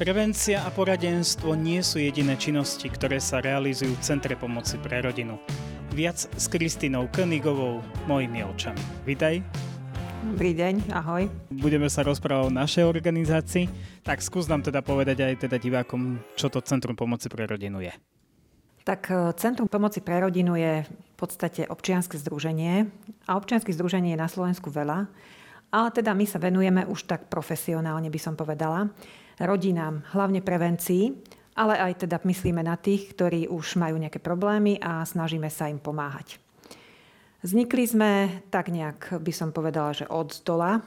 Prevencia a poradenstvo nie sú jediné činnosti, ktoré sa realizujú v Centre pomoci pre rodinu. Viac s Kristinou Königovou, mojimi očami. Vítaj. Dobrý deň, ahoj. Budeme sa rozprávať o našej organizácii, tak skús nám teda povedať aj teda divákom, čo to Centrum pomoci pre rodinu je. Tak e, Centrum pomoci pre rodinu je v podstate občianske združenie a občianských združení je na Slovensku veľa, ale teda my sa venujeme už tak profesionálne, by som povedala rodinám, hlavne prevencii, ale aj teda myslíme na tých, ktorí už majú nejaké problémy a snažíme sa im pomáhať. Vznikli sme tak nejak, by som povedala, že od stola.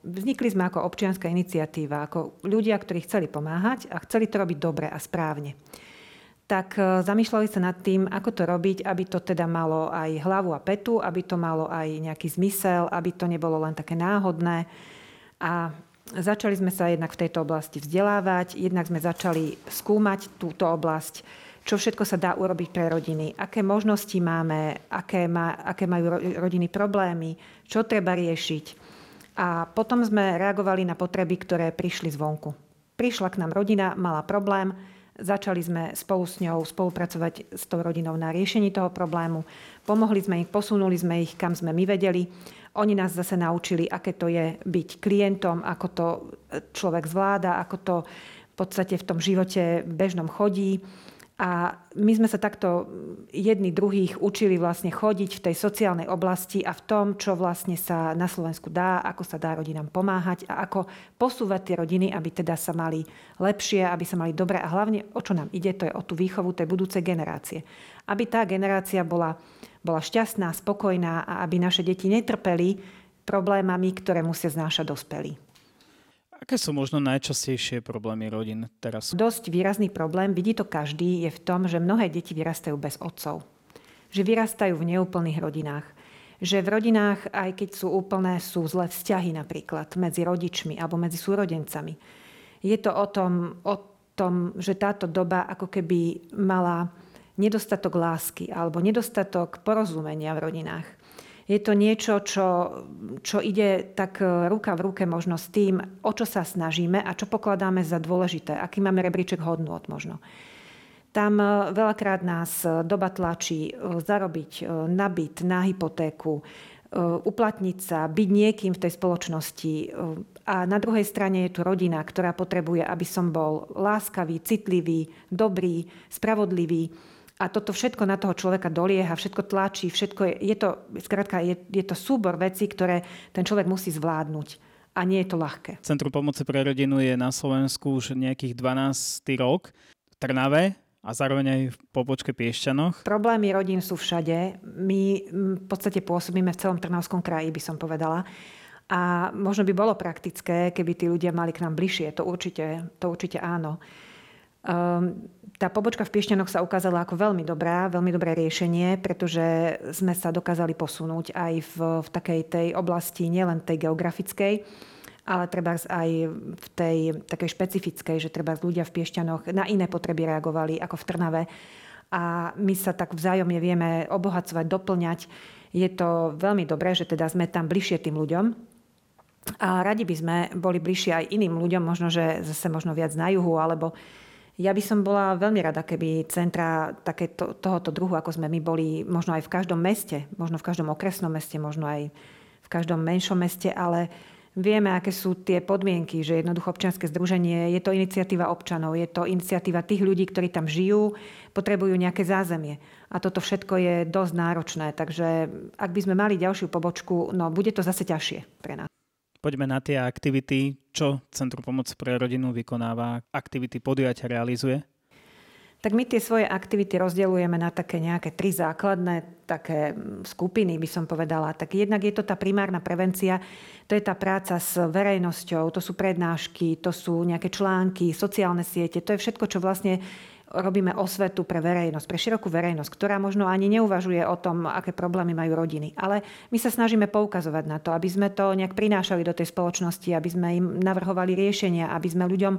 Vznikli sme ako občianská iniciatíva, ako ľudia, ktorí chceli pomáhať a chceli to robiť dobre a správne. Tak e, zamýšľali sa nad tým, ako to robiť, aby to teda malo aj hlavu a petu, aby to malo aj nejaký zmysel, aby to nebolo len také náhodné. A Začali sme sa jednak v tejto oblasti vzdelávať, jednak sme začali skúmať túto oblasť, čo všetko sa dá urobiť pre rodiny, aké možnosti máme, aké, má, aké majú rodiny problémy, čo treba riešiť. A potom sme reagovali na potreby, ktoré prišli zvonku. Prišla k nám rodina, mala problém, začali sme spolu s ňou spolupracovať s tou rodinou na riešení toho problému. Pomohli sme ich, posunuli sme ich, kam sme my vedeli oni nás zase naučili, aké to je byť klientom, ako to človek zvláda, ako to v podstate v tom živote bežnom chodí. A my sme sa takto jedni druhých učili vlastne chodiť v tej sociálnej oblasti a v tom, čo vlastne sa na Slovensku dá, ako sa dá rodinám pomáhať a ako posúvať tie rodiny, aby teda sa mali lepšie, aby sa mali dobre a hlavne o čo nám ide, to je o tú výchovu tej budúcej generácie. Aby tá generácia bola bola šťastná, spokojná a aby naše deti netrpeli problémami, ktoré musia znášať dospelí. Aké sú možno najčastejšie problémy rodín teraz? Dosť výrazný problém, vidí to každý, je v tom, že mnohé deti vyrastajú bez otcov. Že vyrastajú v neúplných rodinách. Že v rodinách, aj keď sú úplné, sú zlé vzťahy napríklad medzi rodičmi alebo medzi súrodencami. Je to o tom, o tom, že táto doba ako keby mala nedostatok lásky alebo nedostatok porozumenia v rodinách. Je to niečo, čo, čo ide tak ruka v ruke možno s tým, o čo sa snažíme a čo pokladáme za dôležité, aký máme rebríček hodnôt možno. Tam e, veľakrát nás doba tlačí e, zarobiť e, na byt, na hypotéku, uplatniť sa, byť niekým v tej spoločnosti. A na druhej strane je tu rodina, ktorá potrebuje, aby som bol láskavý, citlivý, dobrý, spravodlivý a toto všetko na toho človeka dolieha, všetko tlačí, všetko je, je to, skrátka, je, je to súbor vecí, ktoré ten človek musí zvládnuť. A nie je to ľahké. Centrum pomoci pre rodinu je na Slovensku už nejakých 12. rok v Trnave a zároveň aj v pobočke Piešťanoch. Problémy rodín sú všade. My v podstate pôsobíme v celom Trnavskom kraji, by som povedala. A možno by bolo praktické, keby tí ľudia mali k nám bližšie. To určite, to určite áno. Um, tá pobočka v Piešťanoch sa ukázala ako veľmi dobrá, veľmi dobré riešenie, pretože sme sa dokázali posunúť aj v, v takej tej oblasti, nielen tej geografickej, ale treba aj v tej takej špecifickej, že treba ľudia v Piešťanoch na iné potreby reagovali ako v Trnave. A my sa tak vzájomne vieme obohacovať, doplňať. Je to veľmi dobré, že teda sme tam bližšie tým ľuďom, a radi by sme boli bližšie aj iným ľuďom, možno, že zase možno viac na juhu, alebo ja by som bola veľmi rada, keby centra takéto, tohoto druhu, ako sme my boli, možno aj v každom meste, možno v každom okresnom meste, možno aj v každom menšom meste, ale vieme, aké sú tie podmienky, že jednoducho občianske združenie je to iniciatíva občanov, je to iniciatíva tých ľudí, ktorí tam žijú, potrebujú nejaké zázemie. A toto všetko je dosť náročné, takže ak by sme mali ďalšiu pobočku, no bude to zase ťažšie pre nás. Poďme na tie aktivity, čo Centrum pomoci pre rodinu vykonáva, aktivity podujatia realizuje. Tak my tie svoje aktivity rozdeľujeme na také nejaké tri základné také skupiny, by som povedala. Tak jednak je to tá primárna prevencia, to je tá práca s verejnosťou, to sú prednášky, to sú nejaké články, sociálne siete, to je všetko, čo vlastne robíme osvetu pre verejnosť, pre širokú verejnosť, ktorá možno ani neuvažuje o tom, aké problémy majú rodiny. Ale my sa snažíme poukazovať na to, aby sme to nejak prinášali do tej spoločnosti, aby sme im navrhovali riešenia, aby sme ľuďom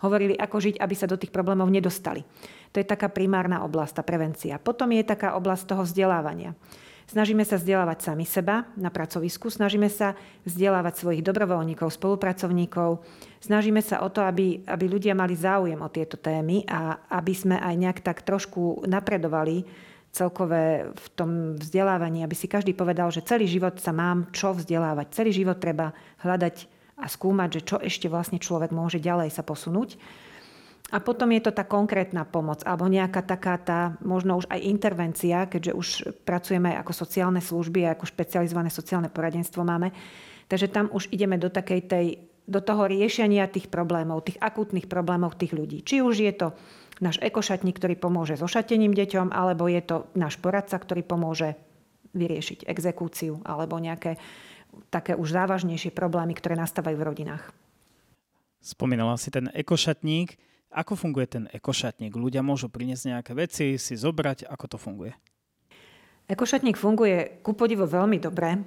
hovorili, ako žiť, aby sa do tých problémov nedostali. To je taká primárna oblasť, tá prevencia. Potom je taká oblasť toho vzdelávania. Snažíme sa vzdelávať sami seba na pracovisku, snažíme sa vzdelávať svojich dobrovoľníkov, spolupracovníkov, snažíme sa o to, aby, aby ľudia mali záujem o tieto témy a aby sme aj nejak tak trošku napredovali celkové v tom vzdelávaní, aby si každý povedal, že celý život sa mám čo vzdelávať. Celý život treba hľadať a skúmať, že čo ešte vlastne človek môže ďalej sa posunúť. A potom je to tá konkrétna pomoc alebo nejaká taká tá možno už aj intervencia, keďže už pracujeme ako sociálne služby a ako špecializované sociálne poradenstvo máme. Takže tam už ideme do takej tej, do toho riešenia tých problémov, tých akútnych problémov tých ľudí. Či už je to náš ekošatník, ktorý pomôže so šatením deťom, alebo je to náš poradca, ktorý pomôže vyriešiť exekúciu alebo nejaké také už závažnejšie problémy, ktoré nastávajú v rodinách. Spomínala si ten ekošatník. Ako funguje ten ekošatník? Ľudia môžu priniesť nejaké veci, si zobrať. Ako to funguje? Ekošatník funguje ku podivu veľmi dobre,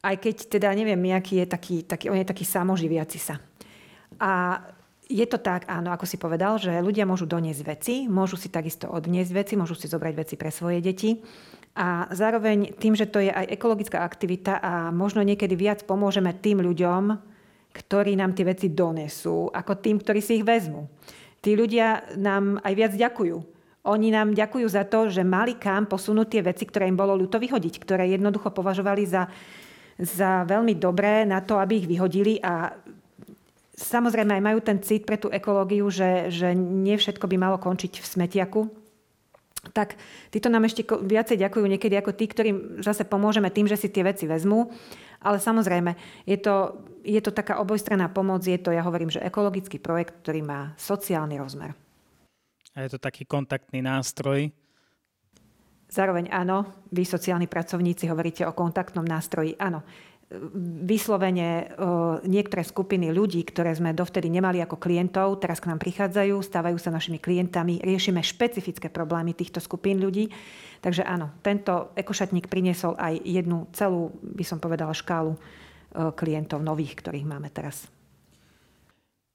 aj keď teda neviem, aký je taký, taký, on je taký samoživiaci sa. A je to tak, áno, ako si povedal, že ľudia môžu doniesť veci, môžu si takisto odniesť veci, môžu si zobrať veci pre svoje deti. A zároveň tým, že to je aj ekologická aktivita a možno niekedy viac pomôžeme tým ľuďom, ktorí nám tie veci donesú, ako tým, ktorí si ich vezmú. Tí ľudia nám aj viac ďakujú. Oni nám ďakujú za to, že mali kam posunúť tie veci, ktoré im bolo ľúto vyhodiť, ktoré jednoducho považovali za, za veľmi dobré na to, aby ich vyhodili a Samozrejme aj majú ten cit pre tú ekológiu, že, že nie všetko by malo končiť v smetiaku. Tak títo nám ešte viacej ďakujú niekedy ako tí, ktorým zase pomôžeme tým, že si tie veci vezmú. Ale samozrejme, je to, je to taká obojstranná pomoc, je to, ja hovorím, že ekologický projekt, ktorý má sociálny rozmer. A je to taký kontaktný nástroj, Zároveň áno, vy sociálni pracovníci hovoríte o kontaktnom nástroji. Áno, vyslovene niektoré skupiny ľudí, ktoré sme dovtedy nemali ako klientov, teraz k nám prichádzajú, stávajú sa našimi klientami, riešime špecifické problémy týchto skupín ľudí. Takže áno, tento ekošatník priniesol aj jednu celú, by som povedala, škálu klientov nových, ktorých máme teraz.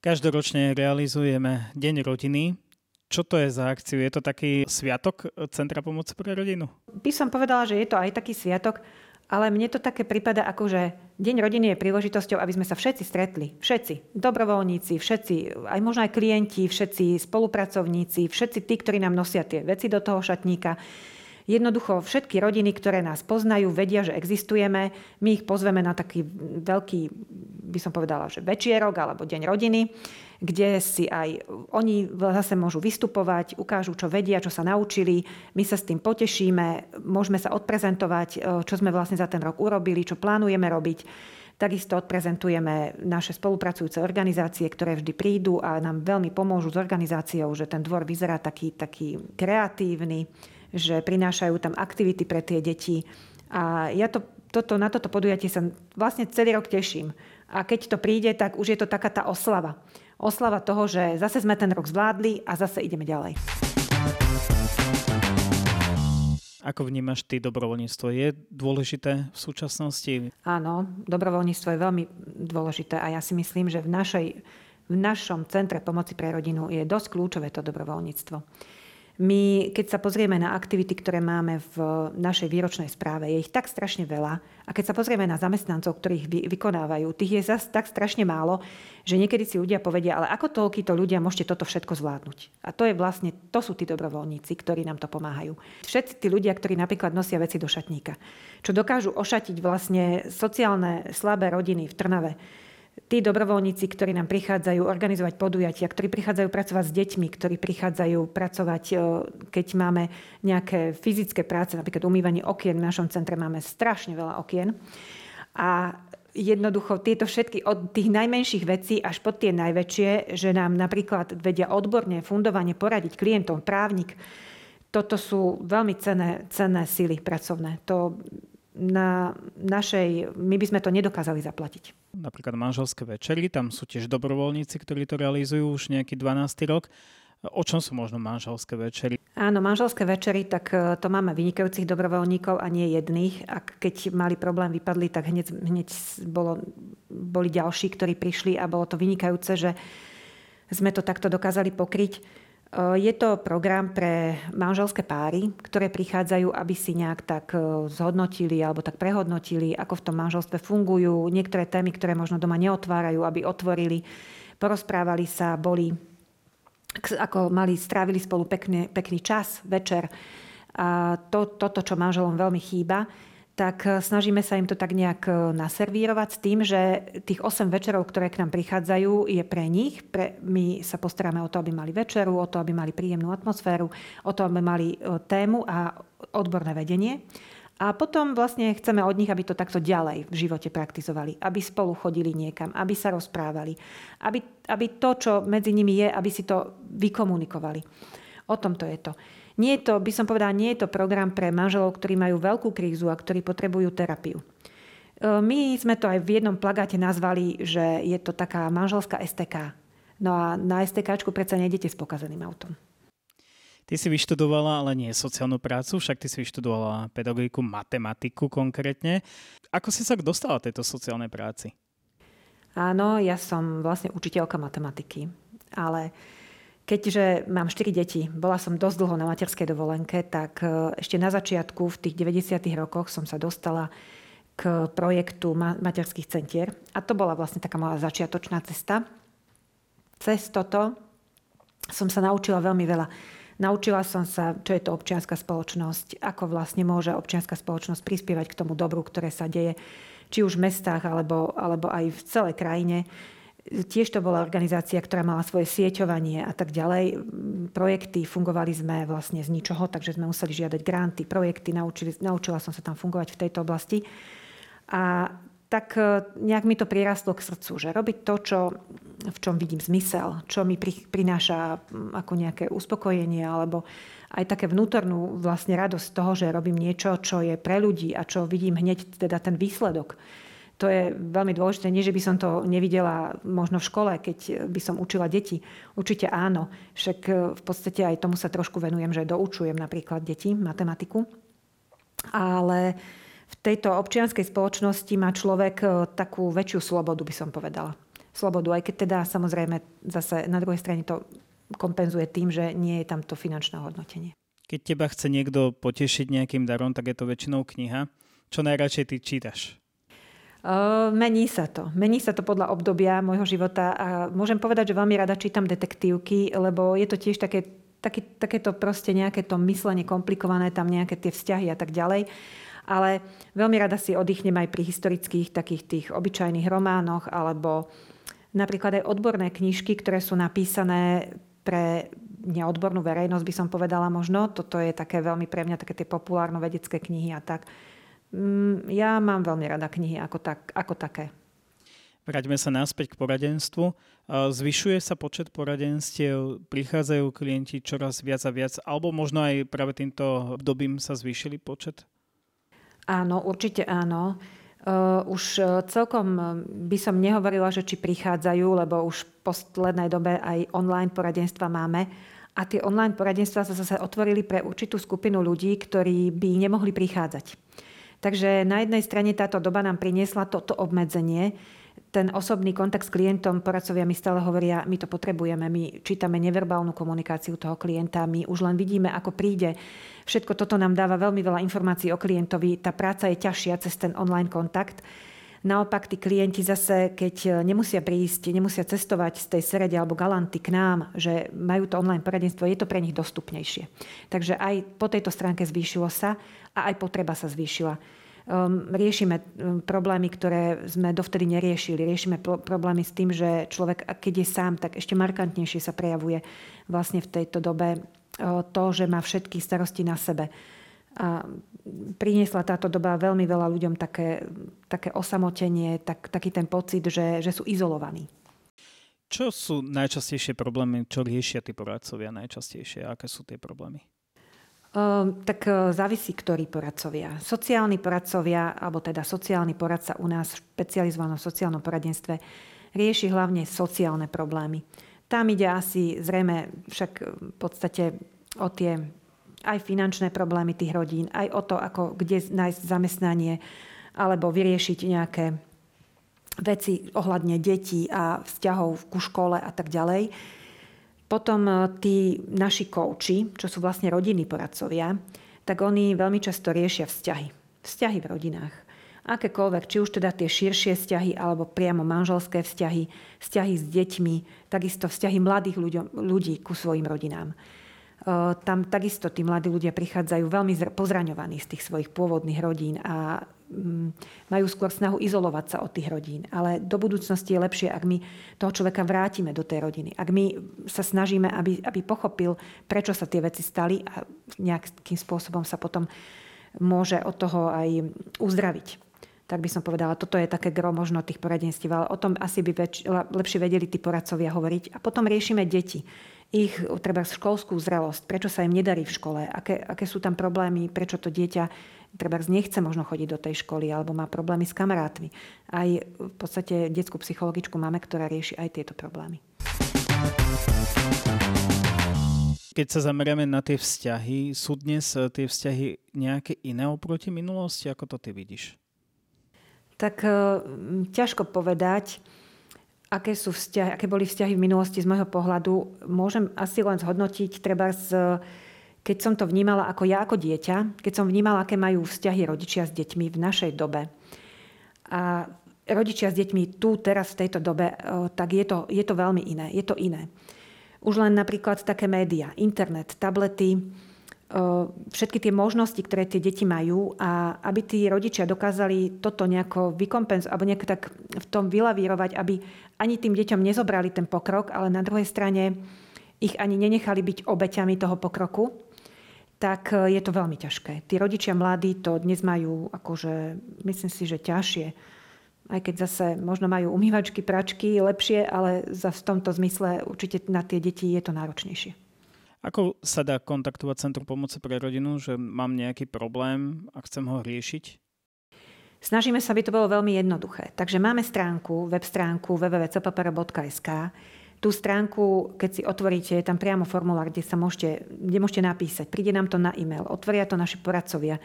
Každoročne realizujeme Deň rodiny. Čo to je za akciu? Je to taký sviatok Centra pomoci pre rodinu? By som povedala, že je to aj taký sviatok, ale mne to také prípada ako, že Deň rodiny je príležitosťou, aby sme sa všetci stretli. Všetci. Dobrovoľníci, všetci, aj možno aj klienti, všetci spolupracovníci, všetci tí, ktorí nám nosia tie veci do toho šatníka. Jednoducho všetky rodiny, ktoré nás poznajú, vedia, že existujeme. My ich pozveme na taký veľký, by som povedala, že večierok alebo deň rodiny kde si aj oni zase môžu vystupovať, ukážu, čo vedia, čo sa naučili. My sa s tým potešíme, môžeme sa odprezentovať, e, čo sme vlastne za ten rok urobili, čo plánujeme robiť. Takisto odprezentujeme naše spolupracujúce organizácie, ktoré vždy prídu a nám veľmi pomôžu s organizáciou, že ten dvor vyzerá taký, taký kreatívny, že prinášajú tam aktivity pre tie deti. A ja to, toto, na toto podujatie sa vlastne celý rok teším. A keď to príde, tak už je to taká tá oslava oslava toho, že zase sme ten rok zvládli a zase ideme ďalej. Ako vnímaš ty dobrovoľníctvo? Je dôležité v súčasnosti? Áno, dobrovoľníctvo je veľmi dôležité a ja si myslím, že v, našej, v našom centre pomoci pre rodinu je dosť kľúčové to dobrovoľníctvo. My, keď sa pozrieme na aktivity, ktoré máme v našej výročnej správe, je ich tak strašne veľa. A keď sa pozrieme na zamestnancov, ktorých vy, vykonávajú, tých je zase tak strašne málo, že niekedy si ľudia povedia, ale ako toľkýto ľudia môžete toto všetko zvládnuť. A to je vlastne, to sú tí dobrovoľníci, ktorí nám to pomáhajú. Všetci tí ľudia, ktorí napríklad nosia veci do šatníka, čo dokážu ošatiť vlastne sociálne slabé rodiny v Trnave, tí dobrovoľníci, ktorí nám prichádzajú organizovať podujatia, ktorí prichádzajú pracovať s deťmi, ktorí prichádzajú pracovať, e, keď máme nejaké fyzické práce, napríklad umývanie okien. V našom centre máme strašne veľa okien. A jednoducho tieto všetky od tých najmenších vecí až po tie najväčšie, že nám napríklad vedia odborne, fundovane poradiť klientom, právnik, toto sú veľmi cenné, cenné síly pracovné. To na našej, my by sme to nedokázali zaplatiť. Napríklad manželské večery, tam sú tiež dobrovoľníci, ktorí to realizujú už nejaký 12. rok. O čom sú možno manželské večery? Áno, manželské večery, tak e, to máme vynikajúcich dobrovoľníkov a nie jedných. A keď mali problém, vypadli, tak hneď, hneď bolo, boli ďalší, ktorí prišli a bolo to vynikajúce, že sme to takto dokázali pokryť. Je to program pre manželské páry, ktoré prichádzajú, aby si nejak tak zhodnotili alebo tak prehodnotili, ako v tom manželstve fungujú, niektoré témy, ktoré možno doma neotvárajú, aby otvorili, porozprávali sa, boli, ako mali, strávili spolu pekný, pekný čas, večer. A to, toto, čo manželom veľmi chýba tak e, snažíme sa im to tak nejak e, naservírovať s tým, že tých 8 večerov, ktoré k nám prichádzajú, je pre nich. Pre, my sa postaráme o to, aby mali večeru, o to, aby mali príjemnú atmosféru, o to, aby mali e, tému a odborné vedenie. A potom vlastne chceme od nich, aby to takto ďalej v živote praktizovali, aby spolu chodili niekam, aby sa rozprávali, aby, aby to, čo medzi nimi je, aby si to vykomunikovali. O tom to je to. Nie je to, by som povedala, nie je to program pre manželov, ktorí majú veľkú krízu a ktorí potrebujú terapiu. E, my sme to aj v jednom plagáte nazvali, že je to taká manželská STK. No a na STK predsa nejdete s pokazeným autom. Ty si vyštudovala ale nie sociálnu prácu, však ty si vyštudovala pedagogiku, matematiku konkrétne. Ako si sa dostala tejto sociálnej práci? Áno, ja som vlastne učiteľka matematiky, ale Keďže mám 4 deti, bola som dosť dlho na materskej dovolenke, tak e, ešte na začiatku v tých 90. rokoch som sa dostala k projektu materských centier. A to bola vlastne taká moja začiatočná cesta. Cez toto som sa naučila veľmi veľa. Naučila som sa, čo je to občianská spoločnosť, ako vlastne môže občianská spoločnosť prispievať k tomu dobru, ktoré sa deje či už v mestách, alebo, alebo aj v celej krajine Tiež to bola organizácia, ktorá mala svoje sieťovanie a tak ďalej. Projekty, fungovali sme vlastne z ničoho, takže sme museli žiadať granty, projekty, naučili, naučila som sa tam fungovať v tejto oblasti. A tak e, nejak mi to prirastlo k srdcu, že robiť to, čo, v čom vidím zmysel, čo mi pri, prináša ako nejaké uspokojenie alebo aj také vnútornú vlastne radosť toho, že robím niečo, čo je pre ľudí a čo vidím hneď teda ten výsledok to je veľmi dôležité. Nie, že by som to nevidela možno v škole, keď by som učila deti. Určite áno. Však e, v podstate aj tomu sa trošku venujem, že doučujem napríklad deti matematiku. Ale v tejto občianskej spoločnosti má človek e, takú väčšiu slobodu, by som povedala. Slobodu, aj keď teda samozrejme zase na druhej strane to kompenzuje tým, že nie je tam to finančné hodnotenie. Keď teba chce niekto potešiť nejakým darom, tak je to väčšinou kniha. Čo najradšej ty čítaš? Mení sa to. Mení sa to podľa obdobia môjho života a môžem povedať, že veľmi rada čítam detektívky, lebo je to tiež také, také, takéto proste nejaké to myslenie komplikované, tam nejaké tie vzťahy a tak ďalej. Ale veľmi rada si oddychnem aj pri historických takých tých obyčajných románoch alebo napríklad aj odborné knižky, ktoré sú napísané pre neodbornú verejnosť, by som povedala možno. Toto je také veľmi pre mňa také tie populárno-vedecké knihy a tak ja mám veľmi rada knihy ako, tak, ako také. Vráťme sa naspäť k poradenstvu. Zvyšuje sa počet poradenstiev, prichádzajú klienti čoraz viac a viac, alebo možno aj práve týmto obdobím sa zvýšili počet? Áno, určite áno. Už celkom by som nehovorila, že či prichádzajú, lebo už v poslednej dobe aj online poradenstva máme. A tie online poradenstva sa zase otvorili pre určitú skupinu ľudí, ktorí by nemohli prichádzať. Takže na jednej strane táto doba nám priniesla toto obmedzenie, ten osobný kontakt s klientom, poradcovia mi stále hovoria, my to potrebujeme, my čítame neverbálnu komunikáciu toho klienta, my už len vidíme, ako príde. Všetko toto nám dáva veľmi veľa informácií o klientovi, tá práca je ťažšia cez ten online kontakt. Naopak tí klienti zase, keď nemusia prísť, nemusia cestovať z tej Serede alebo Galanty k nám, že majú to online poradenstvo, je to pre nich dostupnejšie. Takže aj po tejto stránke zvýšilo sa a aj potreba sa zvýšila. Um, riešime um, problémy, ktoré sme dovtedy neriešili. Riešime pro- problémy s tým, že človek, keď je sám, tak ešte markantnejšie sa prejavuje vlastne v tejto dobe uh, to, že má všetky starosti na sebe. A priniesla táto doba veľmi veľa ľuďom také, také osamotenie, tak, taký ten pocit, že, že sú izolovaní. Čo sú najčastejšie problémy, čo riešia tí poradcovia najčastejšie? Aké sú tie problémy? Um, tak uh, závisí, ktorí poradcovia. Sociálni poradcovia, alebo teda sociálny poradca u nás v špecializovanom sociálnom poradenstve rieši hlavne sociálne problémy. Tam ide asi zrejme však v podstate o tie aj finančné problémy tých rodín, aj o to, ako kde nájsť zamestnanie alebo vyriešiť nejaké veci ohľadne detí a vzťahov ku škole a tak ďalej. Potom e, tí naši kouči, čo sú vlastne rodinní poradcovia, tak oni veľmi často riešia vzťahy. Vzťahy v rodinách. Akékoľvek, či už teda tie širšie vzťahy, alebo priamo manželské vzťahy, vzťahy s deťmi, takisto vzťahy mladých ľudí ku svojim rodinám. Tam takisto tí mladí ľudia prichádzajú veľmi pozraňovaní z tých svojich pôvodných rodín a mm, majú skôr snahu izolovať sa od tých rodín. Ale do budúcnosti je lepšie, ak my toho človeka vrátime do tej rodiny. Ak my sa snažíme, aby, aby pochopil, prečo sa tie veci stali a nejakým spôsobom sa potom môže od toho aj uzdraviť tak by som povedala, toto je také gro možno tých poradenstiev, ale o tom asi by väč, lepšie vedeli tí poradcovia hovoriť. A potom riešime deti ich treba školskú zrelosť, prečo sa im nedarí v škole, aké, aké sú tam problémy, prečo to dieťa treba nechce možno chodiť do tej školy alebo má problémy s kamarátmi. Aj v podstate detskú psychologičku máme, ktorá rieši aj tieto problémy. Keď sa zameriame na tie vzťahy, sú dnes eh, tie vzťahy nejaké iné oproti minulosti? Ako to ty vidíš? Tak eh, ťažko povedať aké, sú vzťahy, aké boli vzťahy v minulosti z môjho pohľadu, môžem asi len zhodnotiť, treba z, keď som to vnímala ako ja ako dieťa, keď som vnímala, aké majú vzťahy rodičia s deťmi v našej dobe. A rodičia s deťmi tu, teraz v tejto dobe, tak je to, je to veľmi iné. Je to iné. Už len napríklad také médiá, internet, tablety, všetky tie možnosti, ktoré tie deti majú a aby tí rodičia dokázali toto nejako vykompenzovať alebo nejak tak v tom vylavírovať, aby ani tým deťom nezobrali ten pokrok, ale na druhej strane ich ani nenechali byť obeťami toho pokroku, tak je to veľmi ťažké. Tí rodičia mladí to dnes majú akože, myslím si, že ťažšie. Aj keď zase možno majú umývačky, pračky lepšie, ale za v tomto zmysle určite na tie deti je to náročnejšie. Ako sa dá kontaktovať Centrum pomoci pre rodinu, že mám nejaký problém a chcem ho riešiť? Snažíme sa, aby to bolo veľmi jednoduché. Takže máme stránku, web stránku www.cppr.sk. Tú stránku, keď si otvoríte, je tam priamo formulár, kde, sa môžete, kde môžete napísať. Príde nám to na e-mail, otvoria to naši poradcovia.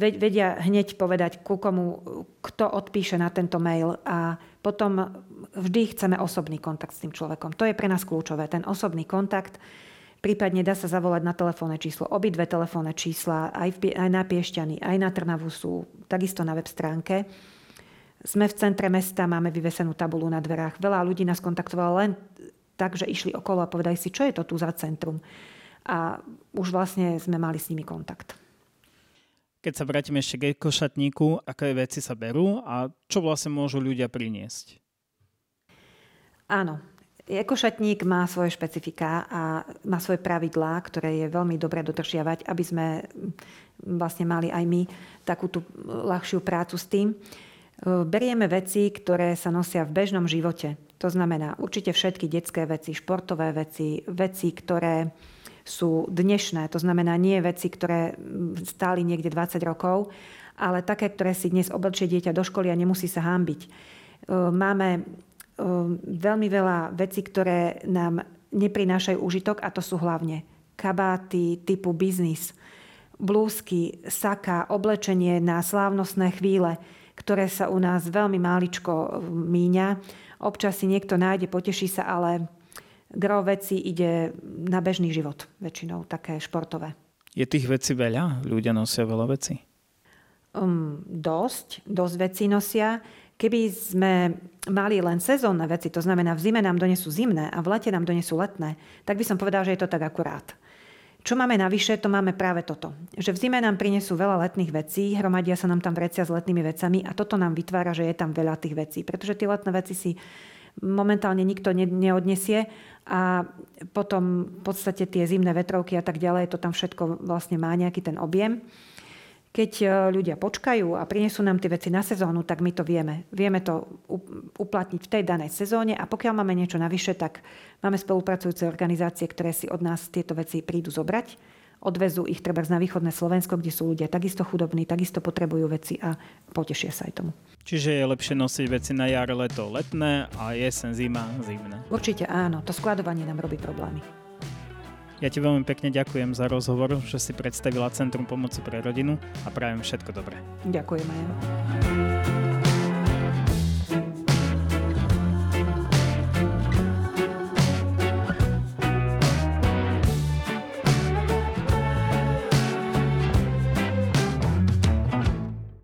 Vedia hneď povedať, ku komu, kto odpíše na tento mail a potom vždy chceme osobný kontakt s tým človekom. To je pre nás kľúčové, ten osobný kontakt Prípadne dá sa zavolať na telefónne číslo. Obidve telefónne čísla aj, v, aj na Piešťany, aj na Trnavu sú takisto na web stránke. Sme v centre mesta, máme vyvesenú tabulu na dverách. Veľa ľudí nás kontaktovalo len tak, že išli okolo a povedali si, čo je to tu za centrum. A už vlastne sme mali s nimi kontakt. Keď sa vrátime ešte k košatníku, aké veci sa berú a čo vlastne môžu ľudia priniesť? Áno, Ekošatník má svoje špecifika a má svoje pravidlá, ktoré je veľmi dobré dodržiavať, aby sme vlastne mali aj my takú tú ľahšiu prácu s tým. Berieme veci, ktoré sa nosia v bežnom živote. To znamená určite všetky detské veci, športové veci, veci, ktoré sú dnešné. To znamená nie veci, ktoré stáli niekde 20 rokov, ale také, ktoré si dnes oblečie dieťa do školy a nemusí sa hámbiť. Máme Ehm, veľmi veľa vecí, ktoré nám neprinášajú užitok a to sú hlavne kabáty typu biznis, blúzky, saka, oblečenie na slávnostné chvíle, ktoré sa u nás veľmi máličko míňa. Občas si niekto nájde, poteší sa, ale gro veci ide na bežný život, väčšinou také športové. Je tých vecí veľa? Ľudia nosia veľa vecí? Um, dosť, dosť vecí nosia. Keby sme mali len sezónne veci, to znamená v zime nám donesú zimné a v lete nám donesú letné, tak by som povedal, že je to tak akurát. Čo máme navyše, to máme práve toto. Že v zime nám prinesú veľa letných vecí, hromadia sa nám tam vrecia s letnými vecami a toto nám vytvára, že je tam veľa tých vecí. Pretože tie letné veci si momentálne nikto neodnesie a potom v podstate tie zimné vetrovky a tak ďalej, to tam všetko vlastne má nejaký ten objem. Keď e, ľudia počkajú a prinesú nám tie veci na sezónu, tak my to vieme. Vieme to uplatniť v tej danej sezóne a pokiaľ máme niečo navyše, tak máme spolupracujúce organizácie, ktoré si od nás tieto veci prídu zobrať. Odvezú ich treba na východné Slovensko, kde sú ľudia takisto chudobní, takisto potrebujú veci a potešia sa aj tomu. Čiže je lepšie nosiť veci na jar, leto, letné a jesen, zima, zimné. Určite áno, to skladovanie nám robí problémy. Ja ti veľmi pekne ďakujem za rozhovor, že si predstavila Centrum pomoci pre rodinu a prajem všetko dobré. Ďakujem aj.